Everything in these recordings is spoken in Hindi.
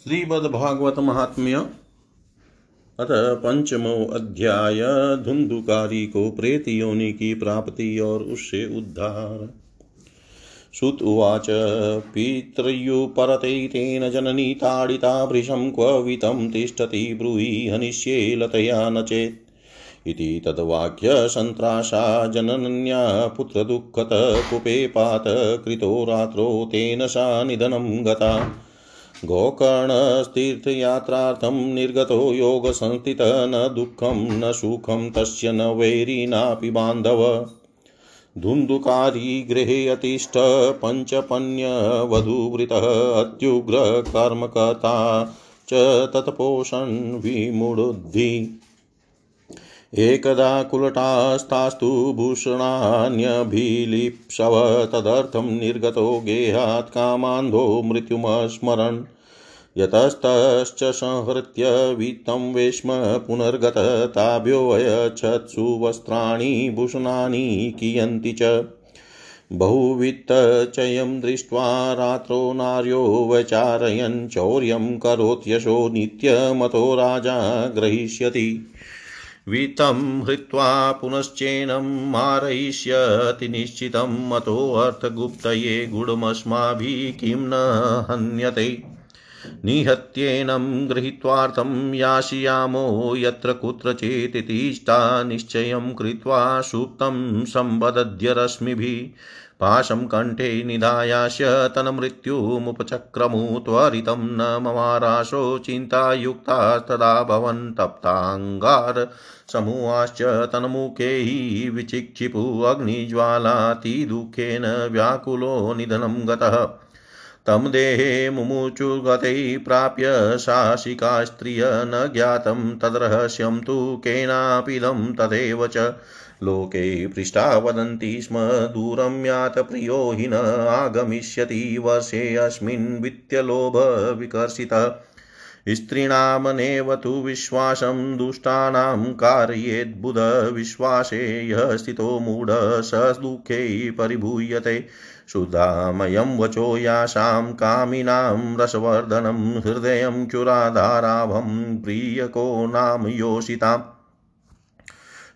श्रीमद्भागवत महात्म्य अतः पंचमो अध्याय, धुंधुकारी को प्रेत योनि की प्राप्ति और उससे उद्धार। सुत उवाच पितृयुपरते तेन जननी ताडिता भृशं क्व वितं तिष्ठति ब्रूहि हनिष्ये लतया न चेत्। इति तद्वाक्यसन्त्रासा जनन्या पुत्रदुःखतकुपे पात कृतो रात्रो तेन सा निधनं गता। गोकर्णस्तीर्थयात्रार्थं निर्गतो योगसंस्थितः न दुःखं न सुखं तस्य न वैरी नापि बान्धव। धुन्धुकारी गृहे अतिष्ठ पञ्चपन्यवधूवृतः अत्युग्रकर्मकता च तत्पोषन् विमुडुद्धि एकदा कुलटास्तास्तु भूषणान्यभिलिप्सव तदर्थं निर्गतो गेहात् कामान्धो मृत्युमस्मरन्। यतस्तश्च संहृत्य वित्तं वेश्म पुनर्गत ताभ्योऽयच्छत्सु वस्त्राणि भूषणानि कियन्ति च। बहुवित्तचयं दृष्ट्वा रात्रौ नार्यो वैचारयन् चौर्यं करोत्यशो नित्यमतो राजा ग्रहीष्यति। वित्तं हृत्वा पुनश्चैनं मारयिष्यति निश्चितं मतोऽर्थगुप्तये गुडमस्माभिः किं न हन्यते। निहत्येनं गृहीत्वार्थं यास्यामो यत्र कुत्रचितिष्ठा निश्चयं कृत्वा सुप्तं सम्बदध्य रश्मिभिः पाशं कण्ठे निधायास्य तन्मृत्युमुपचक्रमु त्वरितं न ममाराशो चिन्तायुक्तास्तदा भवन् तप्ताङ्गार समूहाश्च तन्मुखे विचिक्षिपु अग्निज्वालातिदुःखेन व्याकुलो निधनं गतः। तं देहे मुमुचुगते प्राप्य शासिका स्त्रिय न ज्ञातं तद्रहस्यं तु केनापिदं तदेव च लोके पृष्ठा वदन्ति स्म, दूरं यात प्रियो हि न आगमिष्यति वर्षेऽस्मिन् वित्तलोभविकर्षितः स्त्रीणामनेव तु विश्वासं, दुष्टानां कारयेद्बुधविश्वासे यः स्थितो मूढ, स दुःखे परिभूयते। शुद्धामयं वचो यासां, कामिनां रसवर्धनं, हृदयं चुराधाराभं, प्रियको नाम योषिताम्।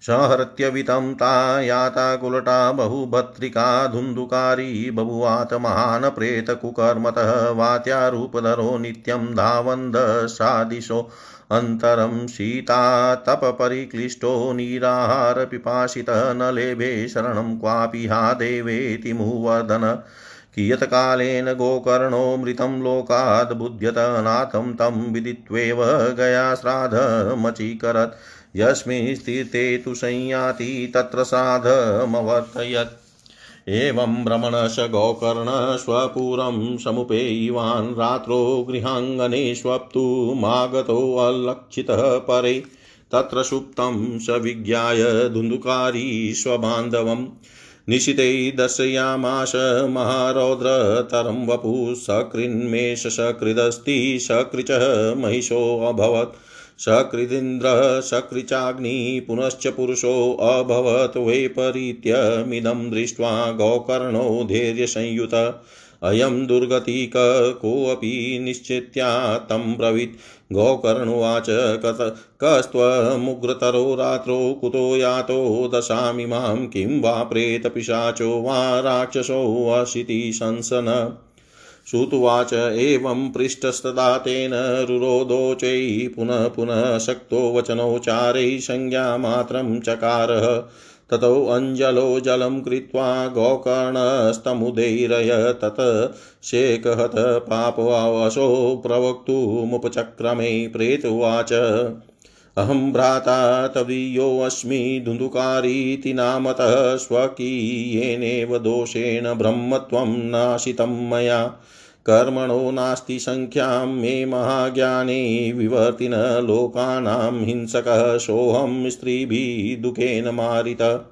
सहृत्यवितं ता याता कुलटा बहुभद्रिका धुन्धुकारी बभुवात महान् प्रेतकुकर्मतः वात्यारूपधरो नित्यं धावन्दसादिशो अन्तरं शीतातपपरिक्लिष्टो निराहारपिपासितः न लेभे शरणं क्वापि हा देवेति मुवर्धन। कियत्कालेन गोकर्णो मृतं लोकाद् बुध्यत नाथं तं विदित्वेव गया श्राद्धमचीकरत् यस्मिन् स्थिते तु संयाति तत्र साधमवर्तयत्। एवं भ्रमणश गोकर्ण स्वपुरं समुपेयिवान् रात्रो गृहाङ्गने स्वप्तुमागतोऽलक्षितः परे। तत्र सुप्तं स विज्ञाय धुन्धुकारी स्वबान्धवम् निशिते दर्शयामाश महारौद्रतरं वपुः सकृन्मेष सकृदस्ति सकृचः महिषोऽभवत् सकृदिन्द्रः सकृचाग्निः पुनश्च पुरुषोऽभवत् वैपरीत्यमिदं दृष्ट्वा गोकर्णो धैर्यसंयुत। अयं दुर्गतिक कोऽपि निश्चित्या तं ब्रवीत्। गोकर्णुवाच कत, कस्त्वमुग्रतरो रात्रौ कुतो यातो दशामिमां किं वा प्रेतपिशाचो वा राक्षसोऽशिति शंसन श्रुत्वाच एवं पृष्टस्तदा तेन रुरोदोचै पुनः पुनः शक्तो वचनोच्चारैः संज्ञामात्रं चकारः। ततो अञ्जलो जलं कृत्वा गोकर्णस्तमुदैरय तत् शेकहत पापवावशो प्रवक्तुमुपचक्रमे प्रेतुवाच। अहं भ्राता तवीयोऽस्मि धुन्धुकारीति नामतः स्वकीयेनेव दोषेण ब्रह्मत्वं नाशितं मया। कर्मणो नास्ति सङ्ख्यां मे महाज्ञाने विवर्तिन लोकानां हिंसकः सोऽहं स्त्रीभिः दुःखेन मारित।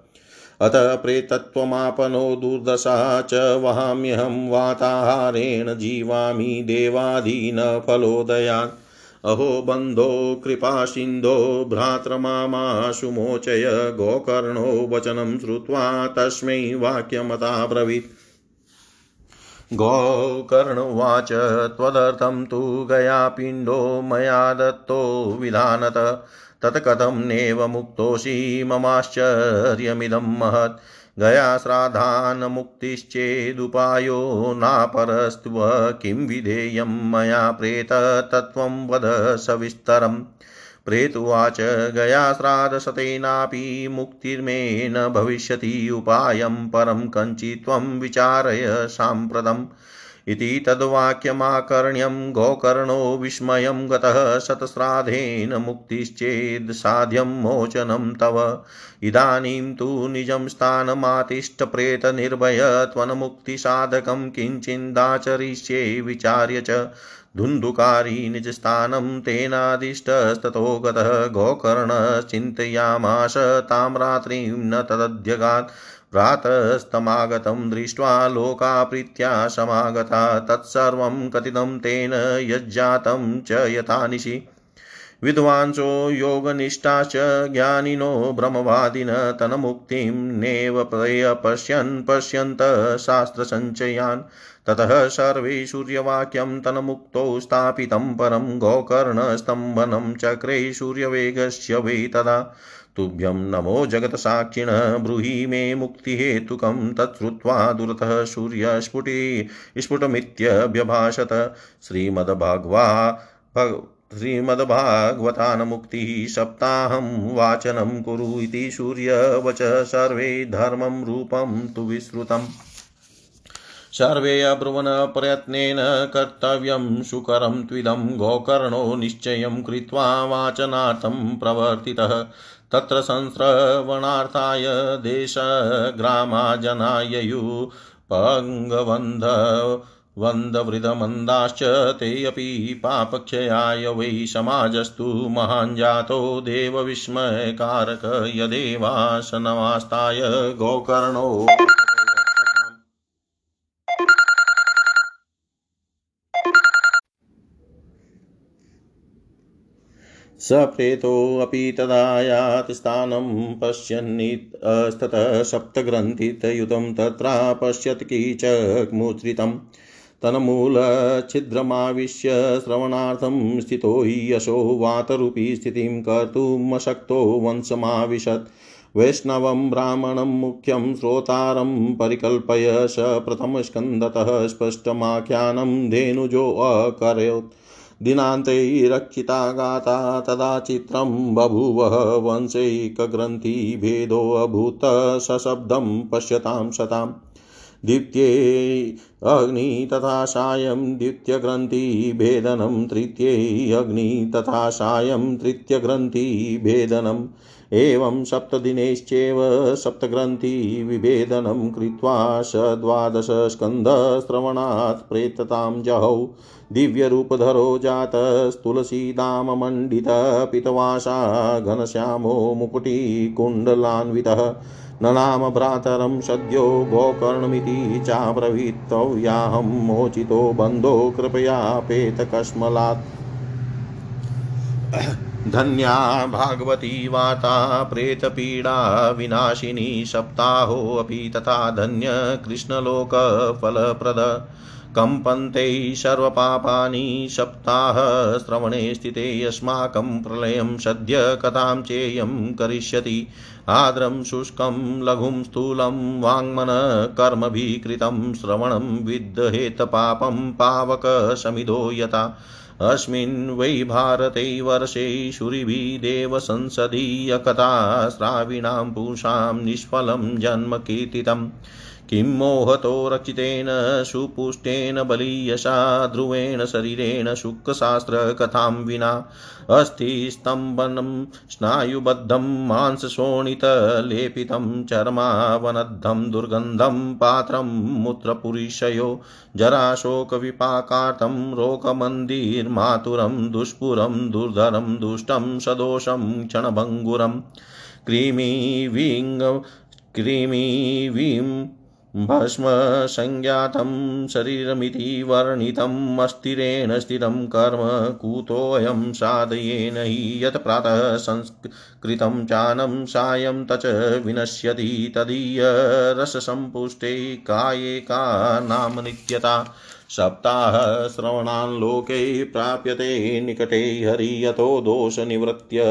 अथ प्रेतत्वमापनो दुर्दशा च वहाम्यहं वाताहारेण जीवामि देवाधीनफलोदयात् अहो बन्धो कृपासिन्धो भ्रातृमामाशु मोचय, गोकर्णो वचनं श्रुत्वा तस्मै वाक्यमता ब्रवीत् गोकर्णुवाच, त्वदर्थं तु गयापिण्डो मया दत्तो विधानत तत्कथं नेव मुक्तोऽसि ममाश्चर्यमिदं महत्। गयाश्राद्धान्मुक्तिश्चेदुपायो नापरस्त्व किं विधेयं मया प्रेततत्त्वं वद सविस्तरम्। प्रेतुवाच गयाश्राद्धशतेनापि मुक्तिर्मे न भविष्यति उपायं परं कञ्चित्वं विचारय साम्प्रतम् इति तद्वाक्यमाकर्ण्यं गोकर्णो विस्मयं गतः शतश्राद्धेन मुक्तिश्चेद् साध्यं मोचनं तव। इदानीं तु निजं स्थानमातिष्ठप्रेतनिर्भय त्वन्मुक्तिसाधकं किञ्चिन्दाचरिष्ये विचार्य च धुन्धुकारी निजस्थानं तेनादिष्टस्ततो गतः गोकर्णश्चिन्तयामाश तां रात्रिं न तदध्यगात् प्रातस्तमागतं दृष्ट्वा लोकाप्रीत्या समागता तत्सर्वं कथितं तेन यज्जातं च यथानिशि विद्वांसो योगनिष्ठाश्च ज्ञानिनो भ्रमवादिन तन्मुक्तिं नेव पश्यन् पश्यन्त शास्त्रसञ्चयान्। ततः सर्वे सूर्यवाक्यं तन्मुक्तौ स्थापितं परं गोकर्णस्तम्भनं चक्रे सूर्यवेगस्य वै तदा। तुभ्यं नमो जगत्साक्षिण, ब्रूहि मे मुक्तिहेतुकं तच्छ्रुत्वा दुरतः सूर्यस्फुटि स्फुटमित्यभ्यभाषत। श्रीमद्भागवा श्रीमद्भागवतान्मुक्तिः सप्ताहं वाचनं कुरु इति सूर्यवच सर्वे धर्मं रूपं तु विश्रुतम् सर्वे अब्रुवन् प्रयत्नेन कर्तव्यं सुकरं त्विदं गोकर्णो निश्चयं कृत्वा वाचनार्थं प्रवर्तितः। तत्र संश्रवणार्थाय देशग्रामा जना ययुः पङ्गवन्ध वन्दवृदमन्दाश्च ते अपि पापक्षयाय वै समाजस्तु महान् जातो देवविस्मयकारक यदेवासनमास्ताय गोकर्णो। स प्रेतोऽपि तदायात् स्थानं पश्यन्नितस्ततः सप्तग्रन्थितयुतं तत्रा पश्यत् कीचकमुच्छ्रितम् तन्मूलच्छिद्रमाविश्य श्रवणार्थं स्थितो हि यशो वातरूपी स्थितिं कर्तुमशक्तो वंशमाविशत्। वैष्णवं ब्राह्मणं मुख्यं श्रोतारं परिकल्पय स प्रथमस्कन्दतः स्पष्टमाख्यानं धेनुजोऽकरोत् दिनान्ते रक्षिता गाता तदा चित्रं बभूवः वंशैकग्रन्थिभेदोऽभूत् सशब्दं पश्यतां सताम् द्वितीये अग्नि तथा सायं, द्वितीयग्रन्थिभेदनं, तृतीये अग्नि तथा सायं तृतीयग्रन्थिभेदनम् एवं सप्तदिनेश्चैव सप्तग्रन्थिविभेदनं कृत्वा स द्वादशस्कन्धश्रवणात् प्रेततां जहौ दिव्यरूपधरो जातस्तुलसीदाममण्डितपितवासा घनश्यामो मुकुटिकुण्डलान्वितः ननाम भ्रातरं सद्यो गोकर्णमिति चाब्रवीत्तव्याहं मोचितो बन्धो कृपया पेतकस्मलात्। धन्या भागवती वार्ता प्रेतपीडा विनाशिनी सप्ताहोऽपि तथा धन्य कृष्णलोकफलप्रद कम्पन्ते सर्वपापानि सप्ताहश्रवणे स्थिते अस्माकं प्रलयं सद्य कथां चेयं करिष्यति। आर्द्रं शुष्कं लघुं स्थूलं वाङ्मनकर्मभिः कृतं श्रवणं विद्धेतपापं पावकशमिदो यथा। अस्मिन् वै भारते वर्षे शूरिभिदेव संसदीयकथा श्राविणां पुषां निष्फलं जन्म कीर्तितम्। किं मोहतो रक्षितेन सुपुष्टेन, बलीयशा, ध्रुवेण, शरीरेण शुक्लशास्त्रकथां विना। अस्थिस्तम्भनं स्नायुबद्धं मांसशोणितलेपितं चर्मावनद्धं, दुर्गन्धं पात्रं, मूत्रपुरीशयो, जराशोकविपाकार्थं, रोकमन्दिर्मातुरं, दुष्पुरं, दुर्धरं, दुष्टं, सदोषं, क्षणभङ्गुरं। कृमिविङ्ग कृमिविं भस्मसंज्ञातं शरीरमिति वर्णितम् अस्थिरेण स्थिरं कर्म कुतोऽयं साधयेन हि यत् प्रातः संस्कृतं चानं सायं तच विनश्यति तदीयरससम्पुष्टे काये का नाम नित्यता। सप्ताहश्रवणान् लोके प्राप्यते निकटे हरियतो दोषनिवृत्य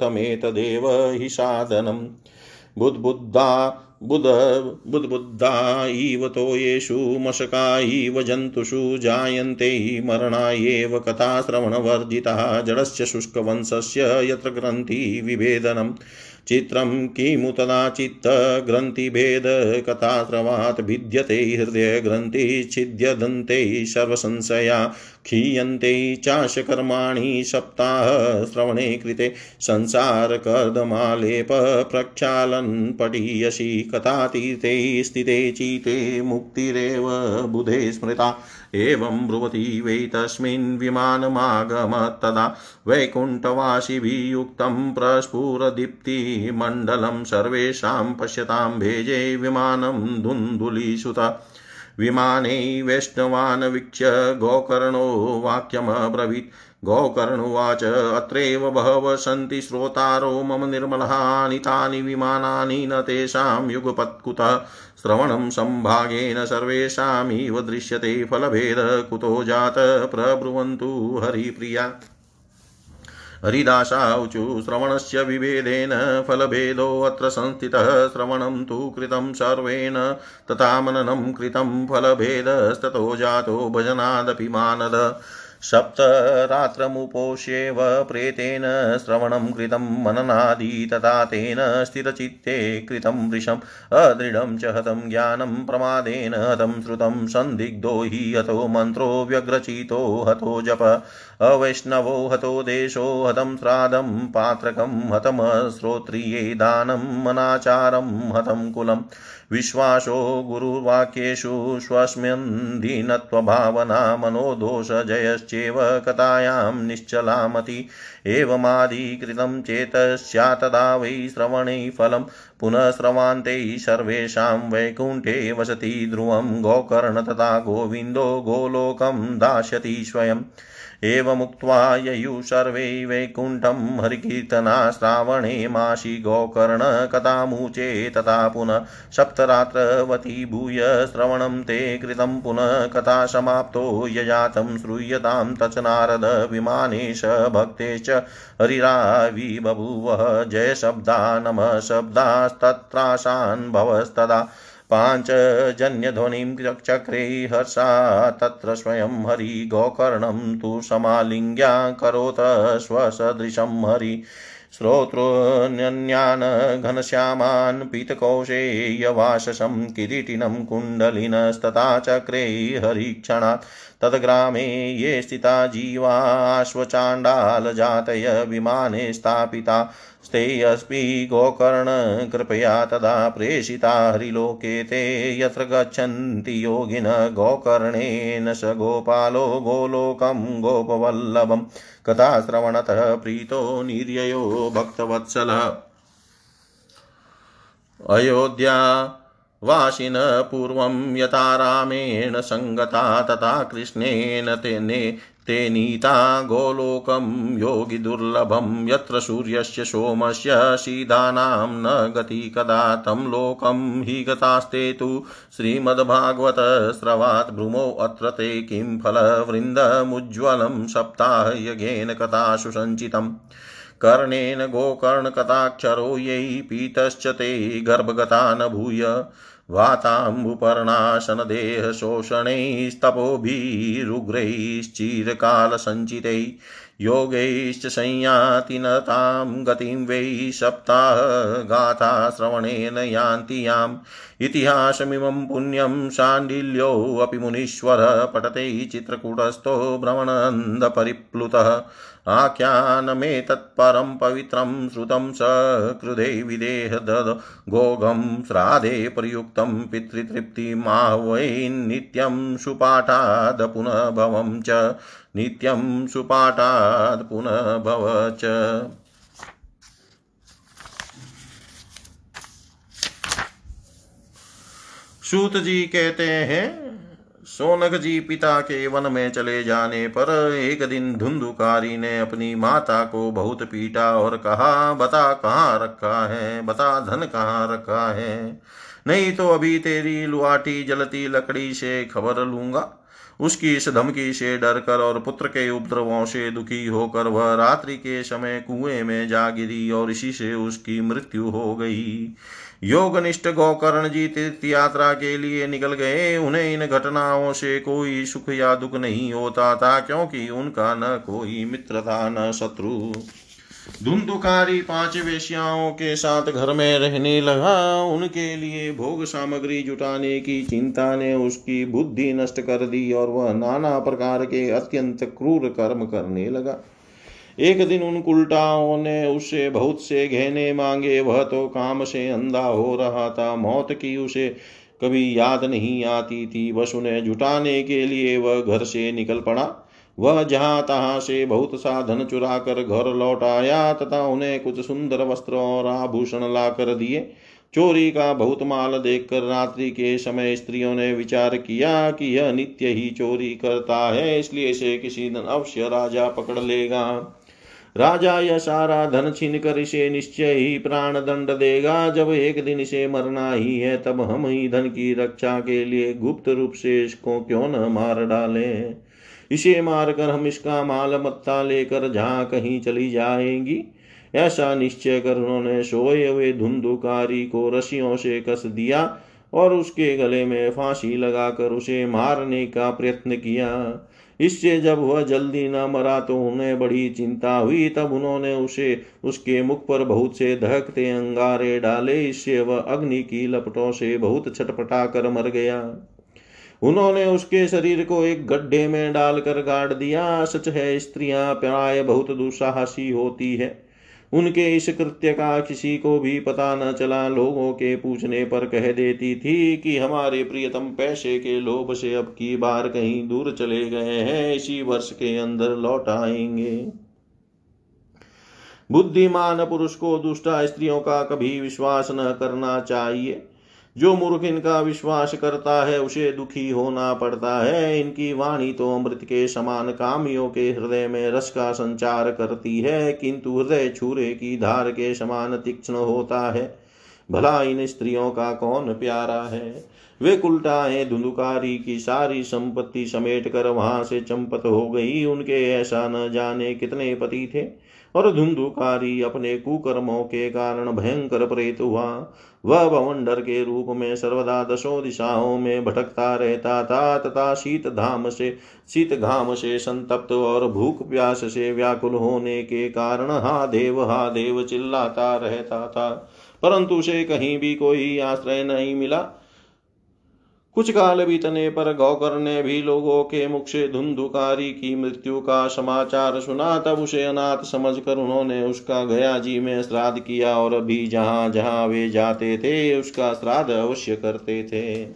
तमेतदेव हि साधनम्। बुद्बुद्धा बुध बुद्बुद्धा इव तोयेषु मशका इव जन्तुषु जायन्ते मरणायेव कथाश्रवणवर्जितः जडस्य शुष्कवंशस्य यत्र चित्रं किमु तदा चित्तग्रन्थिभेदकथाश्रवात् भिद्यते हृदयग्रन्थिच्छिद्यदन्ते सर्वसंशया क्षीयन्ते चाशकर्माणि सप्ताहश्रवणे कृते संसारकर्दमालेप प्रक्षालन् पठीयसि कथातीर्थे स्थिते चिते मुक्तिरेव बुधे स्मृता एवं ब्रुवती वै तस्मिन् विमानमागमत्तदा वैकुण्ठवासिभियुक्तं प्रस्फुरदीप्तिमण्डलं सर्वेषां पश्यतां भेजे विमानं धुन्धुलीसुता विमाने वैष्णवान् वीक्ष्य गोकर्णो वाक्यमब्रवीत्। गोकर्णुवाच अत्रैव बहवः सन्ति श्रोतारो मम निर्मलानि तानि विमानानि न तेषां युगपत्कुतः। श्रवणं सम्भागेन सर्वेषामिव दृश्यते फलभेद कुतो जात प्रब्रुवन्तु हरिप्रिया। हरिदासाऊचु श्रवणस्य विभेदेन फलभेदोऽत्र संस्थितः श्रवणं तु कृतं सर्वेण तथा मननं कृतं फलभेदस्ततो जातो भजनादपि मानद। सप्तरात्रमुपोष्येव प्रेतेन श्रवणं कृतं मननादि तथा तेन स्थिरचित्ते कृतं वृषम्। अदृढं च हतं ज्ञानं प्रमादेन हतं श्रुतं सन्दिग्धो हि हतो मन्त्रो व्यग्रचितो हतो जप। अवैष्णवो हतो देशो हतं श्राद्धं पात्रकं हतमश्रोत्रिये दानं मनाचारं हतं कुलम्। विश्वासो गुरुवाक्येषु स्वस्मिन् दीनत्वभावना मनोदोषजयश्चेव कथायां निश्चलामति एवमादिकृतं चेत् स्यात् तदा वै श्रवणे फलं पुनः श्रवान्ते सर्वेषां वैकुण्ठे वसति ध्रुवं गोकर्ण तथा गोविन्दो गोलोकं दास्यति स्वयम् एवमुक्त्वा ययुः सर्वे वैकुण्ठं हरिकीर्तना श्रावणे मासि गोकर्णकथामुचे तथा पुनः सप्तरात्रवती भूय श्रवणं ते कृतं पुनः कथा समाप्तो यजातं श्रूयतां तच नारद विमानेश भक्तेश्च हरिरावि बभूवः जयशब्दा नमः शब्दास्तत्राशान् पाञ्चजन्यध्वनिं चक्रे हर्षा, तत्र स्वयं हरि गोकर्णं तु समालिङ्ग्याकरोत् स्वसदृशं हरि। श्रोत्रोऽन्यान् घनश्यामान् पीतकौशेयवाशसं किरीटिनं कुण्डलिनस्तथा चक्रे हरिक्षणात्। तद्ग्रामे ये स्थिता जीवाश्वचाण्डालजातय विमाने स्थापिता। स्तेऽस्मि गोकर्ण, कृपया तदा प्रेषिता हरिलोके ते। यत्र गच्छन्ति योगिन गोकर्णेन स गोपालो गोलोकं गोपवल्लभं। कथाश्रवणतः प्रीतो निर्ययो भक्तवत्सल। अयोध्या वासिन पूर्वं यथा रामेण सङ्गता तथा कृष्णेन तेने ते नीता गोलोकं योगिदुर्लभं यत्र सूर्यस्य सोमस्य शीदानां न गति कदा तं लोकं हि गतास्ते तु। श्रीमद्भागवतस्रवात् भ्रुमोऽत्र ते किं फलवृन्दमुज्ज्वलं सप्ताहयज्ञेन कथासु सञ्चितम्। कर्णेन गोकर्णकथाक्षरो यै पीतश्च ते गर्भगता न भूय। वाताम्बुपर्णाशनदेहशोषणैस्तपोभिरुग्रैश्चिरकालसञ्चितैः। योगैश्च संयाति न तां गतिं वै सप्ताहगाथाश्रवणेन यान्ति याम्। इतिहासमिमं पुण्यं शाण्डिल्योऽपि मुनीश्वर पठते चित्रकूटस्थो भ्रमणन्दपरिप्लुतः। आख्यानमेतत्परं पवित्रं श्रुतं सकृदे विदेह गोगं श्राद्धे प्रयुक्तं पितृतृप्तिमावै नित्यं सुपाठाद् पुनः भवं च। नित्यं सुपाठाद् च। सूत जी कहते हैं सोनक जी पिता के वन में चले जाने पर एक दिन धुंधुकारी ने अपनी माता को बहुत पीटा और कहा, बता कहाँ रखा है? बता धन कहाँ रखा है? नहीं तो अभी तेरी लुआटी जलती लकड़ी से खबर लूँगा। उसकी इस धमकी से डर कर और पुत्र के उपद्रवों से दुखी होकर वह रात्रि के समय कुएँ में जा गिरी और इसी से उसकी मृत्यु हो गई। योगनिष्ठ गौकर्ण जी तीर्थ यात्रा के लिए निकल गए। उन्हें इन घटनाओं से कोई सुख या दुख नहीं होता था, क्योंकि उनका न कोई मित्र था, न शत्रु। धुंधुकारी पाँच वेश्याओं के साथ घर में रहने लगा। उनके लिए भोग सामग्री जुटाने की चिंता ने उसकी बुद्धि नष्ट कर दी और वह नाना प्रकार के अत्यंत क्रूर कर्म करने लगा। एक दिन उन उल्टाओं ने उससे बहुत से गहने मांगे, वह तो काम से अंधा हो रहा था, मौत की उसे कभी याद नहीं आती थी। बस उन्हें जुटाने के लिए वह घर से निकल पड़ा। वह जहाँ तहाँ से बहुत सा धन चुरा कर घर लौट आया, तथा उन्हें कुछ सुंदर वस्त्र और आभूषण ला कर दिए। चोरी का बहुत माल देखकर रात्रि के समय स्त्रियों ने विचार किया कि यह नित्य ही चोरी करता है, इसलिए इसे किसी दिन अवश्य राजा पकड़ लेगा। राजा यह सारा धन छीन कर इसे निश्चय ही प्राण दंड देगा। जब एक दिन इसे मरना ही है, तब हम ही धन की रक्षा के लिए गुप्त रूप से इसको क्यों न मार डाले? इसे मारकर हम इसका माल मत्ता लेकर जहाँ कहीं चली जाएँगी। ऐसा निश्चय कर उन्होंने सोए हुए धुंधुकारी को रस्सियों से कस दिया और उसके गले में फांसी लगाकर उसे मारने का प्रयत्न किया। इससे जब वह जल्दी न मरा तो उन्हें बड़ी चिंता हुई। तब उन्होंने उसे, उसके मुख पर बहुत से धहकते अंगारे डाले। इससे वह अग्नि की लपटों से बहुत छटपटा कर मर गया। उन्होंने उसके शरीर को एक गड्ढे में डालकर गाड़ दिया। सच है, स्त्रियाँ प्राय बहुत दुस्साहसी होती है। उनके इस कृत्य का किसी को भी पता न चला, लोगों के पूछने पर कह देती थी कि हमारे प्रियतम पैसे के लोभ से अब की बार कहीं दूर चले गए हैं, इसी वर्ष के अंदर लौट आएँगे। बुद्धिमान पुरुष को दुष्टा स्त्रियों का कभी विश्वास न करना चाहिए। जो मूर्ख इनका विश्वास करता है, उसे दुखी होना पड़ता है। इनकी वाणी तो अमृत के समान कामियों के हृदय में रस का संचार करती है, किंतु हृदय छूरे की धार के समान तीक्ष्ण होता है। भला इन स्त्रियों का कौन प्यारा है? वे कुलटाएँ धुंधुकारी की सारी संपत्ति समेट कर वहाँ से चंपत हो गई। उनके ऐसा न जाने कितने पति थे। और धुंधुकारी अपने कुकर्मों के कारण भयंकर प्रेत हुआ। वह भवंडर के रूप में सर्वदा दशों दिशाओं में भटकता रहता था, तथा शीत धाम से, शीत घाम से संतप्त और भूख प्यास से व्याकुल होने के कारण हा देव हा देव चिल्लाता रहता था। परंतु उसे कहीं भी कोई आश्रय नहीं मिला। कुछ काल बीतने पर गौकर ने भी लोगों के मुख से धुंधुकारी की मृत्यु का समाचार सुना, तब उसे अनाथ समझकर उन्होंने उसका गया जी में श्राद्ध किया और अभी जहाँ जहाँ वे जाते थे, उसका श्राद्ध अवश्य करते थे।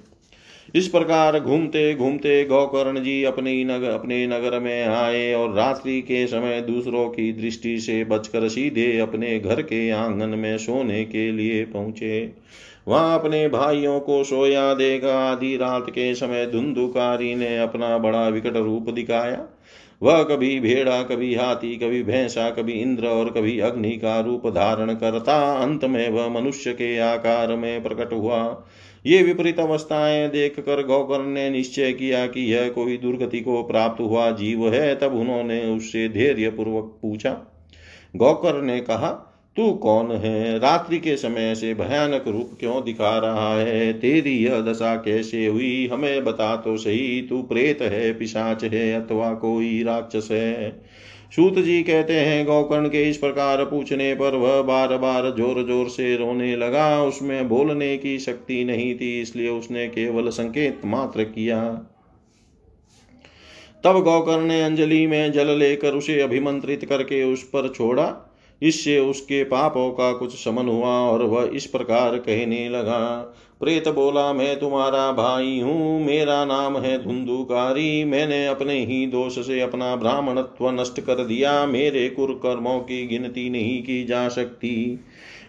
इस प्रकार घूमते घूमते गौकर्ण जी अपनी नगर अपने नगर में आए और रात्रि के समय दूसरों की दृष्टि से बचकर सीधे अपने घर के आँगन में सोने के लिए पहुँचे। वहाँ अपने भाइयों को सोया देगा। आधी रात के समय धुंधुकारी ने अपना बड़ा विकट रूप दिखाया। वह कभी भेड़ा, कभी हाथी, कभी भैंसा, कभी इंद्र और कभी अग्नि का रूप धारण करता। अंत में वह मनुष्य के आकार में प्रकट हुआ। ये विपरीत अवस्थाएँ देख कर गौकर ने निश्चय किया कि यह कोई दुर्गति को प्राप्त हुआ जीव है, तब उन्होंने उससे धैर्य पूर्वक पूछा। गौकर ने कहा तू कौन है? रात्रि के समय से भयानक रूप क्यों दिखा रहा है? तेरी यह दशा कैसे हुई? हमें बता तो सही, तू प्रेत है, पिशाच है, अथवा कोई राक्षस है। सूत जी कहते हैं, गौकर्ण के इस प्रकार पूछने पर वह बार बार ज़ोर ज़ोर से रोने लगा। उसमें बोलने की शक्ति नहीं थी, इसलिए उसने केवल संकेत मात्र किया। तब गौकर्ण ने अंजलि में जल लेकर उसे अभिमंत्रित करके उस पर छोड़ा। इससे उसके पापों का कुछ समन हुआ और वह इस प्रकार कहने लगा प्रेत बोला, मैं तुम्हारा भाई हूँ, मेरा नाम है धुंधुकारी। मैंने अपने ही दोष से अपना ब्राह्मणत्व नष्ट कर दिया। मेरे कुरकर्मों की गिनती नहीं की जा सकती।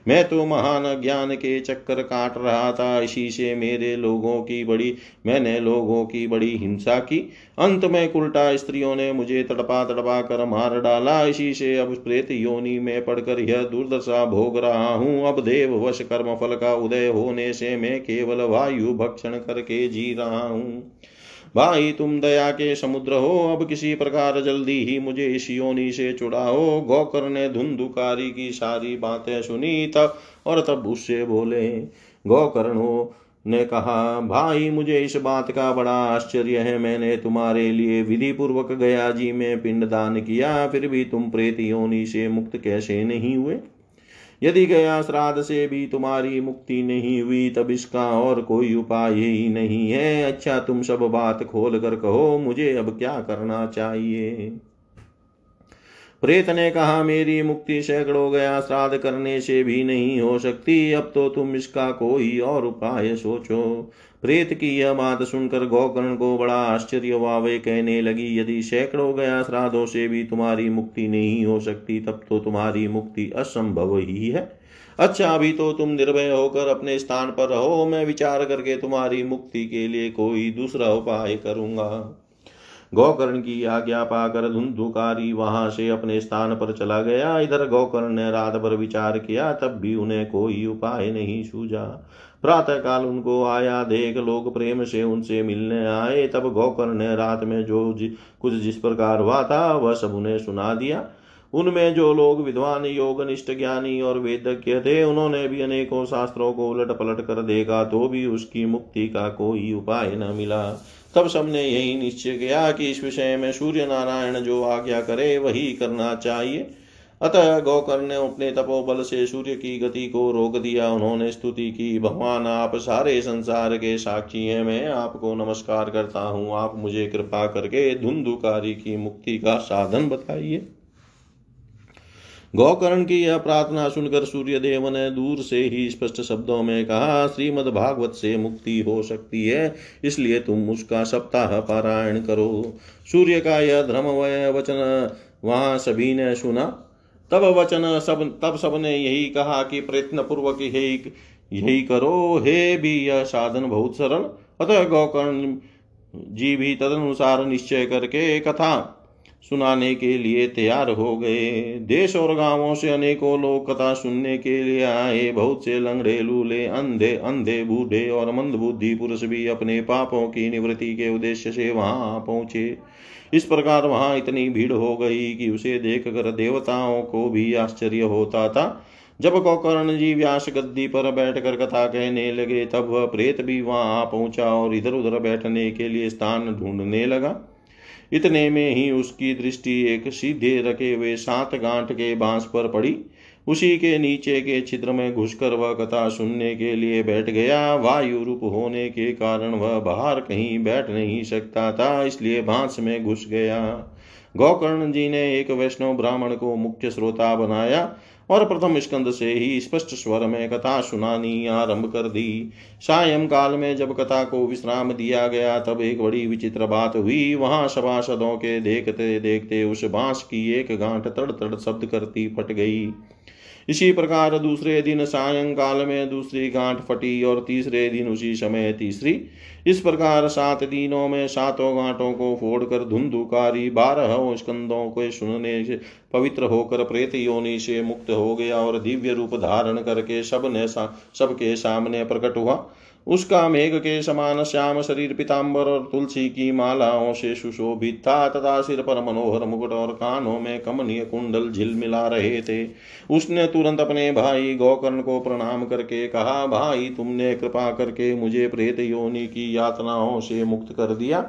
मैं तो महान ज्ञान के चक्कर काट रहा था। इसी से मेरे लोगों की बड़ी, मैंने लोगों की बड़ी हिंसा की। अंत में उल्टा स्त्रियों ने मुझे तड़पा तड़पा कर मार डाला। इसी से अब प्रेत योनि में पड़कर यह दुर्दशा भोग रहा हूँ। अब देव वश कर्म फल का उदय होने से मैं केवल वायु भक्षण करके जी रहा हूँ। भाई, तुम दया के समुद्र हो। अब किसी प्रकार जल्दी ही मुझे इस योनि से चुड़ाओ गौकर ने धुंधुकारी की सारी बातें सुनी तब और तब उससे बोले गौकर्ण ने कहा, भाई, मुझे इस बात का बड़ा आश्चर्य है। मैंने तुम्हारे लिए विधि पूर्वक गया जी में पिंडदान किया, फिर भी तुम प्रेत योनि से मुक्त कैसे नहीं हुए? यदि गया श्राद्ध से भी तुम्हारी मुक्ति नहीं हुई, तब इसका और कोई उपाय ही नहीं है। अच्छा तुम सब बात खोल कर कहो, मुझे अब क्या करना चाहिए? प्रेत ने कहा, मेरी मुक्ति सैकड़ों गया श्राद्ध करने से भी नहीं हो सकती। अब तो तुम इसका कोई और उपाय सोचो। प्रेत की यह बात सुनकर गौकर्ण को बड़ा आश्चर्य हुआ। वे कहने लगी, यदि सैकड़ों गया श्राद्धों से भी तुम्हारी मुक्ति नहीं हो सकती, तब तो तुम्हारी मुक्ति असंभव ही है। अच्छा अभी तो तुम निर्भय होकर अपने स्थान पर रहो। मैं विचार करके तुम्हारी मुक्ति के लिए कोई दूसरा उपाय करूँगा। गौकर्ण की आज्ञा पाकर धुंधुकारी वहाँ से अपने स्थान पर चला गया। इधर गौकर्ण ने रात भर विचार किया तब भी उन्हें कोई उपाय नहीं सूझा। प्रातः काल उनको आया देख लोग प्रेम से उनसे मिलने आए। तब गौकर ने रात में जो जि, कुछ जिस प्रकार हुआ था वह सब उन्हें सुना दिया। उनमें जो लोग विद्वान योग निष्ठ ज्ञानी और वेदज्ञ थे उन्होंने भी अनेकों शास्त्रों को उलट पलट कर देखा तो भी उसकी मुक्ति का कोई उपाय न मिला। तब सबने यही निश्चय किया कि इस विषय में सूर्य नारायण जो आज्ञा करे, वही करना चाहिए। अतः गोकर्ण ने अपने तपोबल से सूर्य की गति को रोक दिया। उन्होंने स्तुति की, भगवान, आप सारे संसार के साक्षी हैं। मैं आपको नमस्कार करता हूँ। आप मुझे कृपा करके धुंधुकारी की मुक्ति का साधन बताइए। गौकर्ण की यह प्रार्थना सुनकर सूर्य देव ने दूर से ही स्पष्ट शब्दों में कहा, श्रीमद भागवत से मुक्ति हो सकती है, इसलिए तुम उसका सप्ताह पारायण करो। सूर्य का यह धर्मवय वचन वहाँ सभी ने सुना। तब वचन सब, तब सबने यही कहा कि प्रयत्न पूर्वक यही यही करो। हे भी यह साधन बहुत सरल। अतः गौकर्ण जी भी तदनुसार निश्चय करके कथा सुनाने के लिए तैयार हो गए। देश और गाँवों से अनेकों लोग कथा सुनने के लिए आए। बहुत से लंगड़े, लूले, अंधे अंधे, बूढ़े और मंद बुद्धि पुरुष भी अपने पापों की निवृत्ति के उद्देश्य से वहाँ पहुँचे। इस प्रकार वहाँ इतनी भीड़ हो गई कि उसे देख कर देवताओं को भी आश्चर्य होता था। जब गोकर्ण जी व्यास गद्दी पर बैठकर कथा कहने लगे, तब वह प्रेत भी वहाँ पहुँचा और इधर उधर बैठने के लिए स्थान ढूँढने लगा। इतने में ही उसकी दृष्टि एक सीधे रखे हुए सात गांठ के बाँस पर पड़ी। उसी के नीचे के छिद्र में घुसकर वह कथा सुनने के लिए बैठ गया। वायु रूप होने के कारण वह बाहर कहीं बैठ नहीं सकता था, इसलिए बाँस में घुस गया। गोकर्ण जी ने एक वैष्णव ब्राह्मण को मुख्य श्रोता बनाया। और प्रथम स्कंद से ही स्पष्ट स्वर में कथा सुनानी आरंभ कर दी। सायं काल में जब कथा को विश्राम दिया गया, तब एक बड़ी विचित्र बात हुई। वहाँ सभासदों के देखते देखते उस बाँस की एक गांठ तड़ तड़ शब्द करती फट गई। इसी प्रकार दूसरे दिन सायंकाल में दूसरी गांठ फटी और तीसरे दिन उसी समय तीसरी। इस प्रकार सात दिनों में सातों गांठों को फोड़कर धुंधुकारी बारह स्कंदों को सुनने से पवित्र होकर प्रेत योनि से मुक्त हो गया और दिव्य रूप धारण करके सबने सबके सामने प्रकट हुआ। उसका मेघ के समान श्याम शरीर पिताम्बर और तुलसी की मालाओं से सुशोभित था, तथा सिर पर मनोहर मुकुट और कानों में कमनीय कुंडल झिलमिला रहे थे। उसने तुरंत अपने भाई गौकर्ण को प्रणाम करके कहा, भाई, तुमने कृपा करके मुझे प्रेत योनि की यातनाओं से मुक्त कर दिया।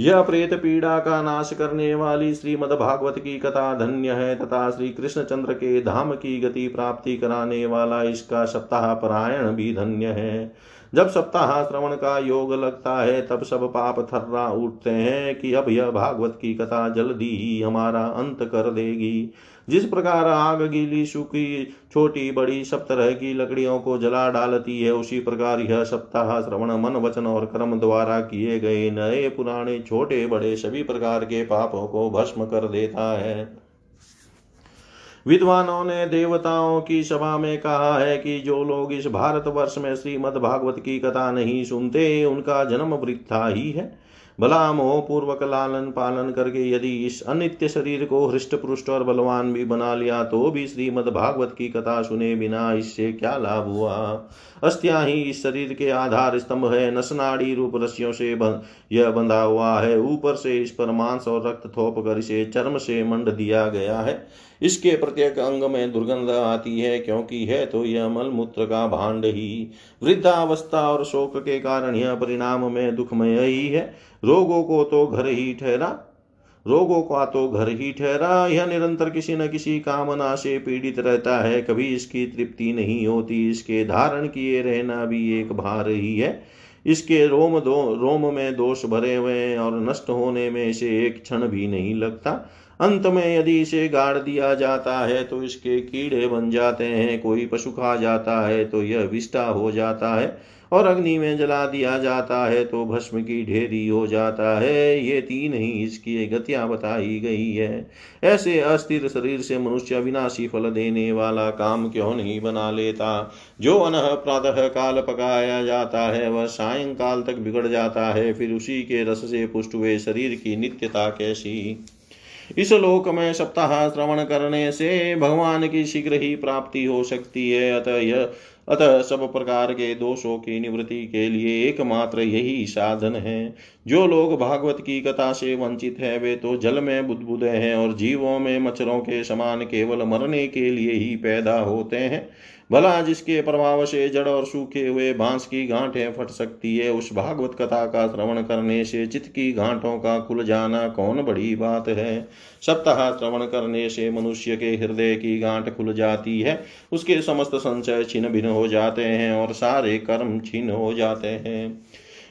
यह प्रेत पीड़ा का नाश करने वाली श्रीमद भागवत की कथा धन्य है, तथा श्री कृष्णचंद्र के धाम की गति प्राप्ति कराने वाला इसका सप्ताह परायण भी धन्य है। जब सप्ताह श्रवण का योग लगता है, तब सब पाप थर्रा उठते हैं कि अब यह भागवत की कथा जल्दी ही हमारा अंत कर देगी। जिस प्रकार आग गीली, सूखी, छोटी, बड़ी, सब तरह की लकड़ियों को जला डालती है, उसी प्रकार यह सप्ताह श्रवण, मन वचन और कर्म द्वारा किए गए नए, पुराने, छोटे, बड़े सभी प्रकार के पापों को भस्म कर देता है। विद्वानों ने देवताओं की सभा में कहा है कि जो लोग इस भारतवर्ष में श्रीमद् भागवत की कथा नहीं सुनते उनका जन्म वृथा ही है। भला मोह पूर्वक लालन पालन करके यदि इस अनित्य शरीर को हृष्ट पुष्ट और बलवान भी बना लिया तो भी श्रीमद भागवत की कथा सुने बिना इससे क्या लाभ हुआ? अस्त्या ही इस शरीर के आधार स्तंभ है नसनाड़ी रूप रस्सियों से बन, यह बंधा हुआ है। ऊपर से इस पर मांस और रक्त थोप कर इसे चर्म से मंड दिया गया है। इसके प्रत्येक अंग में दुर्गंध आती है, क्योंकि है तो यह मलमूत्र का भांड ही। वृद्धावस्था और शोक के कारण यह परिणाम में दुखमय ही है। रोगों को तो घर ही ठहरा, रोगों का तो घर ही ठहरा। यह निरंतर किसी न किसी कामना से पीड़ित रहता है। कभी इसकी तृप्ति नहीं होती, इसके धारण किए रहना भी एक भार ही है। इसके रोम दो, रोम में दोष भरे हुए और नष्ट होने में इसे एक क्षण भी नहीं लगता। अंत में यदि इसे गाड़ दिया जाता है तो इसके कीड़े बन जाते हैं, कोई पशु खा जाता है तो यह विष्टा हो जाता है, और अग्नि में जला दिया जाता है तो भस्म की ढेरी हो जाता है। ये तीन ही इसकी गतियाँ बताई गई है। ऐसे अस्थिर शरीर से मनुष्य विनाशी फल देने वाला काम क्यों नहीं बना लेता? जो अनह प्रातः काल पकाया जाता है, वह सायंकाल तक बिगड़ जाता है, फिर उसी के रस से पुष्ट हुए शरीर की नित्यता कैसी? इस लोक में सप्ताह श्रवण करने से भगवान की शीघ्र ही प्राप्ति हो सकती है। अतः यह, अतः सब प्रकार के दोषों की निवृत्ति के लिए एकमात्र यही साधन है। जो लोग भागवत की कथा से वंचित है, वे तो जल में बुदबुदे हैं और जीवों में मच्छरों के समान केवल मरने के लिए ही पैदा होते हैं। भला जिसके प्रभाव से जड़ और सूखे हुए बाँस की गांठें फट सकती है, उस भागवत कथा का श्रवण करने से चित्त की गांठों का खुल जाना कौन बड़ी बात है? सप्ताह श्रवण करने से मनुष्य के हृदय की गांठ खुल जाती है, उसके समस्त संचय छिन्न भिन्न हो जाते हैं और सारे कर्म छिन्न हो जाते हैं।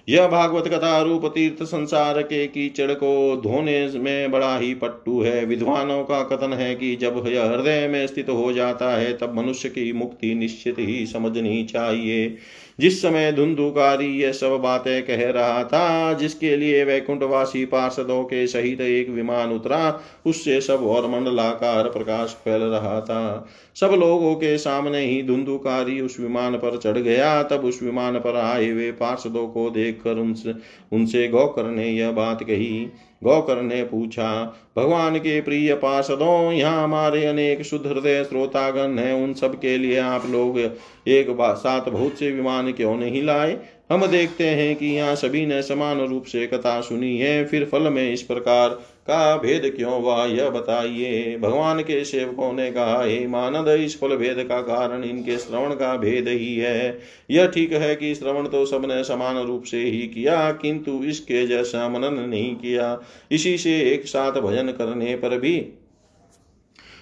यह भागवत कथा रूप तीर्थ संसार के कीचड़ को धोने में बड़ा ही पट्टू है। विद्वानों का कथन है कि जब यह हृदय में स्थित हो जाता है, तब मनुष्य की मुक्ति निश्चित ही समझनी चाहिए। जिस समय धुंधुकारी ये सब बातें कह रहा था, जिसके लिए वैकुंठवासी पार्षदों के सहित एक विमान उतरा, उससे सब और मंडलाकार प्रकाश फैल रहा था। सब लोगों के सामने ही धुंधुकारी उस विमान पर चढ़ गया। तब उस विमान पर आए हुए पार्षदों को देखकर उनसे उनसे गौकर ने यह बात कही गौकर ने पूछा, भगवान के प्रिय पार्षदों, यहाँ हमारे अनेक शुद्ध हृदय श्रोतागण हैं, उन सब के लिए आप लोग एक साथ बहुत से विमान क्यों नहीं लाए? हम देखते हैं कि यहाँ सभी ने समान रूप से कथा सुनी है। फिर फल में इस प्रकार का भेद क्यों हुआ, यह बताइए। भगवान के सेवकों ने कहा, हे मानद, इस फल भेद का कारण इनके श्रवण का भेद ही है। यह ठीक है कि श्रवण तो सबने समान रूप से ही किया, किंतु इसके जैसा मनन नहीं किया। इसी से एक साथ भजन करने पर भी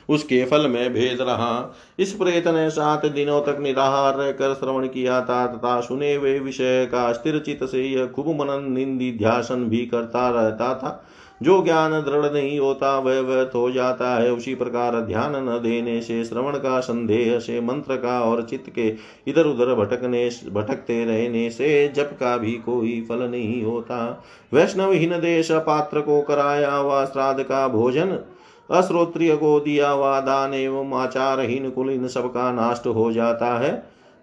उसके फल में भेद रहा। इस प्रेत ने सात दिनों तक निराहार रहकर श्रवण किया था तथा सुने हुए विषय का स्थिर चित से यह खूब मनन निंदी ध्यासन भी करता रहता था। जो ज्ञान दृढ़ नहीं होता, वह व्यर्थ हो जाता है। उसी प्रकार ध्यान न देने से, श्रवण का संदेह से, मंत्र का और चित्त के इधर उधर भटकने, भटकते रहने से जप का भी कोई फल नहीं होता। वैष्णवहीन देश पात्र को कराया व श्राद्ध का भोजन अश्रोत्रिय को दिया हुआ दान एवं आचारहीन कुल इन सबका नाष्ट हो जाता है।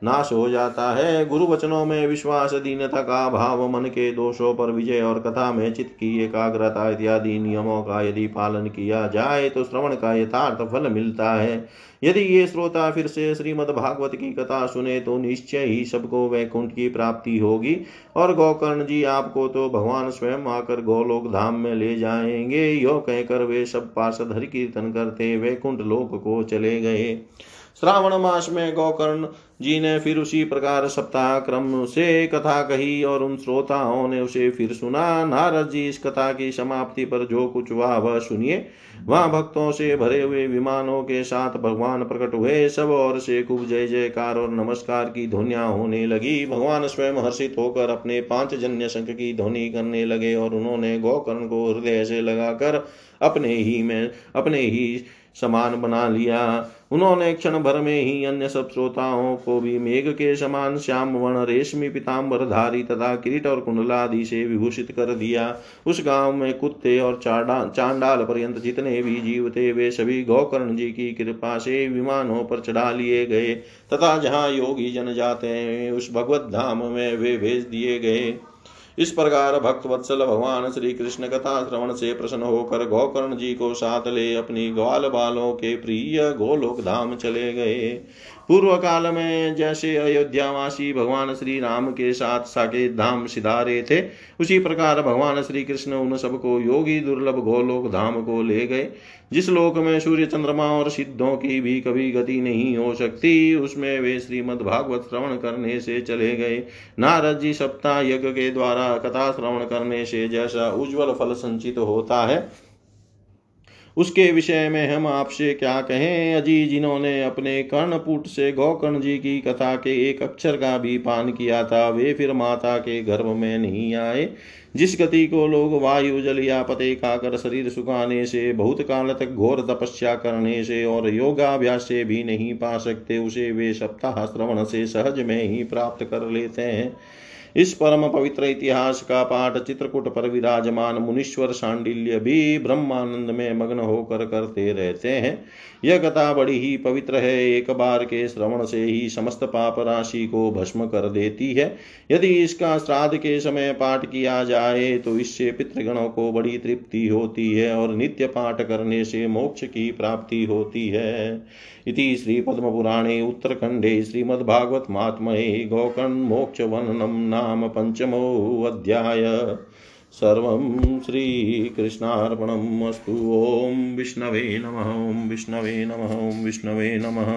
नाश हो जाता है। गुरु वचनों में विश्वास, दीनता का भाव मन के दोषों पर विजय और कथा में चित्त की एकाग्रता इत्यादि नियमों का यदि पालन किया जाए तो श्रवण का यथार्थ फल मिलता है। यदि ये श्रोता फिर से श्रीमद भागवत की कथा सुने तो निश्चय ही सबको वैकुंठ की प्राप्ति होगी और गौकर्ण जी आपको तो भगवान स्वयं आकर गोलोक धाम में ले जाएँगे। यो कहकर वे सब पार्षद हरि कीर्तन करते वैकुंठ लोक को चले गए। श्रावण मास में गौकर्ण जी ने फिर उसी प्रकार सप्ताह क्रम से कथा कही और उन श्रोताओं ने उसे फिर सुना, नारद जी इस कथा की समाप्ति पर जो कुछ हुआ वह सुनिए। वहाँ भक्तों से भरे हुए विमानों के साथ भगवान प्रकट हुए। सब और से खूब जय जयकार और नमस्कार की ध्वनिया होने लगी। भगवान स्वयं हर्षित होकर अपने पाँच जन्य शंख की ध्वनि करने लगे और उन्होंने गौकर्ण को हृदय से लगाकर अपने ही में, अपने ही समान बना लिया। उन्होंने क्षण भर में ही अन्य सब श्रोताओं को भी मेघ के समान श्याम वर्ण, रेशमी पिताम्बर धारी तथा किरीट और कुंडलादि से विभूषित कर दिया। उस गाँव में कुत्ते और चाडा, चांडाल पर्यंत जितने भी जीव थे, वे सभी गौकर्ण जी की कृपा से विमानों पर चढ़ा लिए गए तथा जहाँ योगी जन जाते हैं, उस भगवत धाम में वे भेज दिए गए। इस प्रकार भक्त वत्सल भगवान श्री कृष्ण कथा श्रवण से प्रसन्न होकर गोकर्ण जी को साथ ले अपनी ग्वाल बालों के प्रिय गोलोक धाम चले गए। पूर्व काल में जैसे अयोध्यावासी भगवान श्री राम के साथ साकेत धाम सिधारे थे, उसी प्रकार भगवान श्री कृष्ण उन सबको योगी, दुर्लभ गोलोक धाम को ले गए। जिस लोक में सूर्य चंद्रमा और सिद्धों की भी कभी गति नहीं हो सकती, उसमें वे श्रीमद भागवत श्रवण करने से चले गए। नारद जी सप्ताह यज्ञ के द्वारा कथा श्रवण करने से जैसा उज्जवल फल संचित होता है उसके विषय में हम आपसे क्या कहें? अजी जिन्होंने अपने कर्णपुट से गौकर्ण जी की कथा के एक अक्षर का भी पान किया था। वे फिर माता के गर्भ में नहीं आए, जिस गति को लोग वायु, जल या पते खाकर शरीर सुखाने से, बहुत काल तक घोर तपस्या करने से और योगाभ्यास से भी नहीं पा सकते, उसे वे सप्ताह श्रवण से सहज में ही प्राप्त कर लेते हैं। इस परम पवित्र इतिहास का पाठ चित्रकूट पर विराजमान मुनीश्वर सांडिल्य भी ब्रह्मानंद में मग्न होकर करते रहते हैं। यह कथा बड़ी ही पवित्र है। एक बार के श्रवण से ही समस्त पाप राशि को भस्म कर देती है। यदि इसका श्राद्ध के समय पाठ किया जाए तो इससे पितृगणों को बड़ी तृप्ति होती है और नित्य पाठ करने से मोक्ष की प्राप्ति होती है। इति श्रीपद्मपुराणे उत्तरखण्डे श्रीमद्भागवत महात्मये गोकर्णमोक्षवर्णनं नाम पञ्चमोऽध्याय सर्वं श्रीकृष्णार्पणम् अस्तु। ॐ विष्णवे नमः ॐ विष्णवे नमः ॐ विष्णवे नमः।